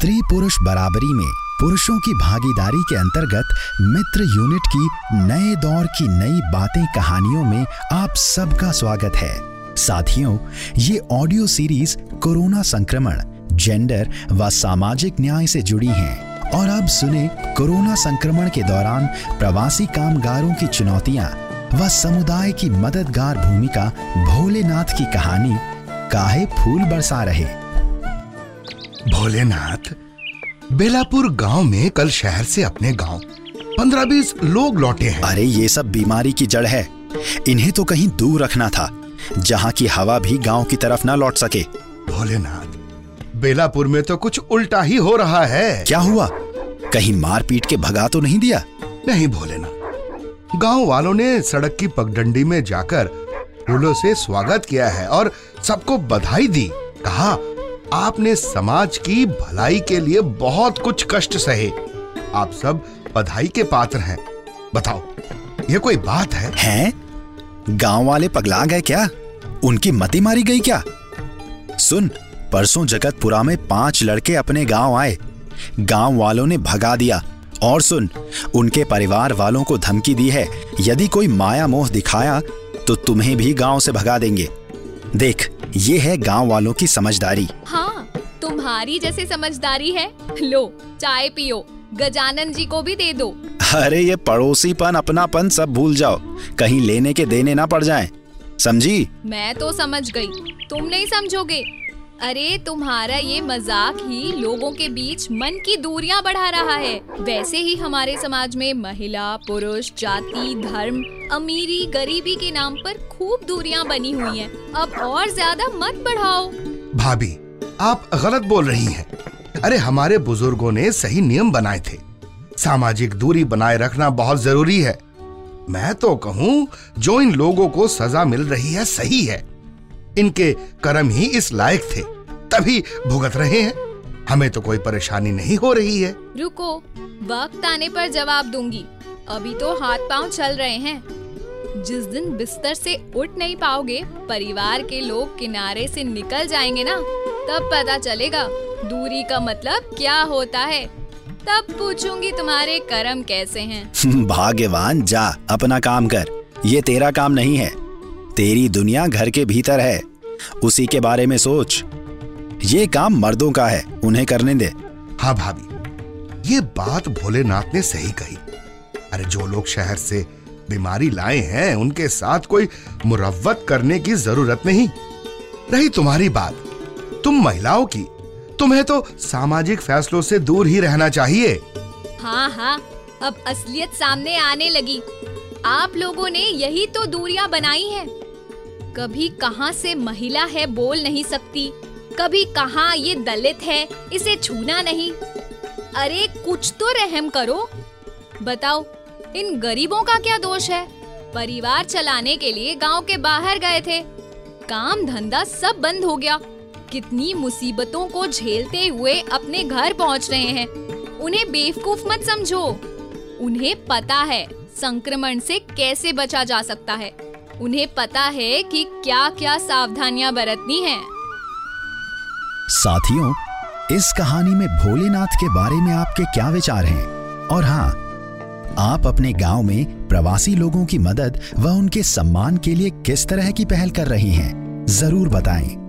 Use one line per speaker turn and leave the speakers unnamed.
स्त्री पुरुष बराबरी में पुरुषों की भागीदारी के अंतर्गत मित्र यूनिट की नए दौर की नई बातें कहानियों में आप सबका स्वागत है। साथियों, ये ऑडियो सीरीज़ कोरोना संक्रमण, जेंडर व सामाजिक न्याय से जुड़ी हैं। और अब सुने कोरोना संक्रमण के दौरान प्रवासी कामगारों की चुनौतियाँ व समुदाय की मददगार भूमिका भोलेनाथ की कहानी, काहे फूल बरसा रहे।
भोलेनाथ बेलापुर गाँव में कल शहर से अपने गाँव पंद्रह बीस लोग लौटे हैं।
अरे ये सब बीमारी की जड़ है। इन्हें तो कहीं दूर रखना था जहाँ की हवा भी गाँव की तरफ़ ना लौट सके।
भोलेनाथ बेलापुर में तो कुछ उल्टा ही हो रहा है।
क्या हुआ? कहीं मार पीट के भगा तो नहीं दिया?
नहीं भोलेनाथ गाँव वालों ने सड़क की पगडंडी में जाकर फूलों से स्वागत किया है और सबको बधाई दी। कहा आपने समाज की भलाई के लिए बहुत कुछ कष्ट सहे। आप सब बधाई के पात्र हैं। बताओ ये कोई बात है?
हैं? गाँव वाले पगला गए क्या? उनकी मती मारी गई क्या? सुन परसों जगतपुरा में पाँच लड़के अपने गाँव आए। गाँव वालों ने भगा दिया। और सुन उनके परिवार वालों को धमकी दी है। यदि कोई माया मोह दिखाया तो तुम्हें भी गाँव से भगा देंगे। देख ये है गाँव वालों की समझदारी।
हाँ तुम्हारी जैसे समझदारी है? लो चाय पियो। गजानन जी को भी दे दो।
अरे ये पड़ोसी पड़ोसीपन अपनापन सब भूल जाओ। कहीं लेने के देने ना पड़ जाए। समझी?
मैं तो समझ गई। तुम नहीं समझोगे? अरे तुम्हारा ये मज़ाक ही लोगों के बीच मन की दूरियाँ बढ़ा रहा है। वैसे ही हमारे समाज में महिला पुरुष जाति धर्म अमीरी गरीबी के नाम पर खूब दूरियाँ बनी हुई हैं। अब और ज़्यादा मत बढ़ाओ।
भाभी आप गलत बोल रही हैं। अरे, हमारे बुज़ुर्गों ने सही नियम बनाए थे। सामाजिक दूरी बनाए रखना बहुत ज़रूरी है। मैं तो कहूँ, जो इन लोगों को सजा मिल रही है, सही है। इनके कर्म ही इस लायक थे। तभी भुगत रहे हैं। हमें तो कोई परेशानी नहीं हो रही है।
रुको, वक्त आने पर जवाब दूँगी। अभी तो हाथ पाँव चल रहे हैं। जिस दिन बिस्तर से उठ नहीं पाओगे, परिवार के लोग किनारे से निकल जाएँगे ना। तब पता चलेगा? दूरी का मतलब क्या होता है? तब पूछूँगी तुम्हारे कर्म कैसे हैं।
भाग्यवान जा अपना काम कर। ये तेरा काम नहीं है। तेरी दुनिया घर के भीतर है। उसी के बारे में सोच। ये काम मर्दों का है उन्हें करने दे।
हाँ भाभी ये बात भोलेनाथ ने सही कही। अरे जो लोग शहर से बीमारी लाए हैं उनके साथ कोई मुरवत करने की ज़रूरत नहीं। रही तुम्हारी बात। तुम महिलाओं की। तुम्हें तो सामाजिक फैसलों से दूर ही रहना चाहिए।
हाँ हाँ अब असलियत सामने आने लगी। आप लोगों ने यही तो दूरियाँ बनाई हैं। कभी कहाँ से महिला है बोल नहीं सकती। कभी कहाँ ये दलित है, इसे छूना नहीं। अरे, कुछ तो रहम करो। बताओ, इन गरीबों का क्या दोष है? परिवार चलाने के लिए गाँव के बाहर गए थे। काम धंधा सब बंद हो गया। कितनी मुसीबतों को झेलते हुए अपने घर पहुँच रहे हैं। उन्हें बेवकूफ़ मत समझो। उन्हें पता है संक्रमण से कैसे बचा जा सकता है। उन्हें पता है कि क्या क्या सावधानियाँ बरतनी हैं।
साथियों, इस कहानी में भोलेनाथ के बारे में आपके क्या विचार हैं? और हाँ आप अपने गाँव में प्रवासी लोगों की मदद व उनके सम्मान के लिए किस तरह की पहल कर रही हैं, ज़रूर बताएँ।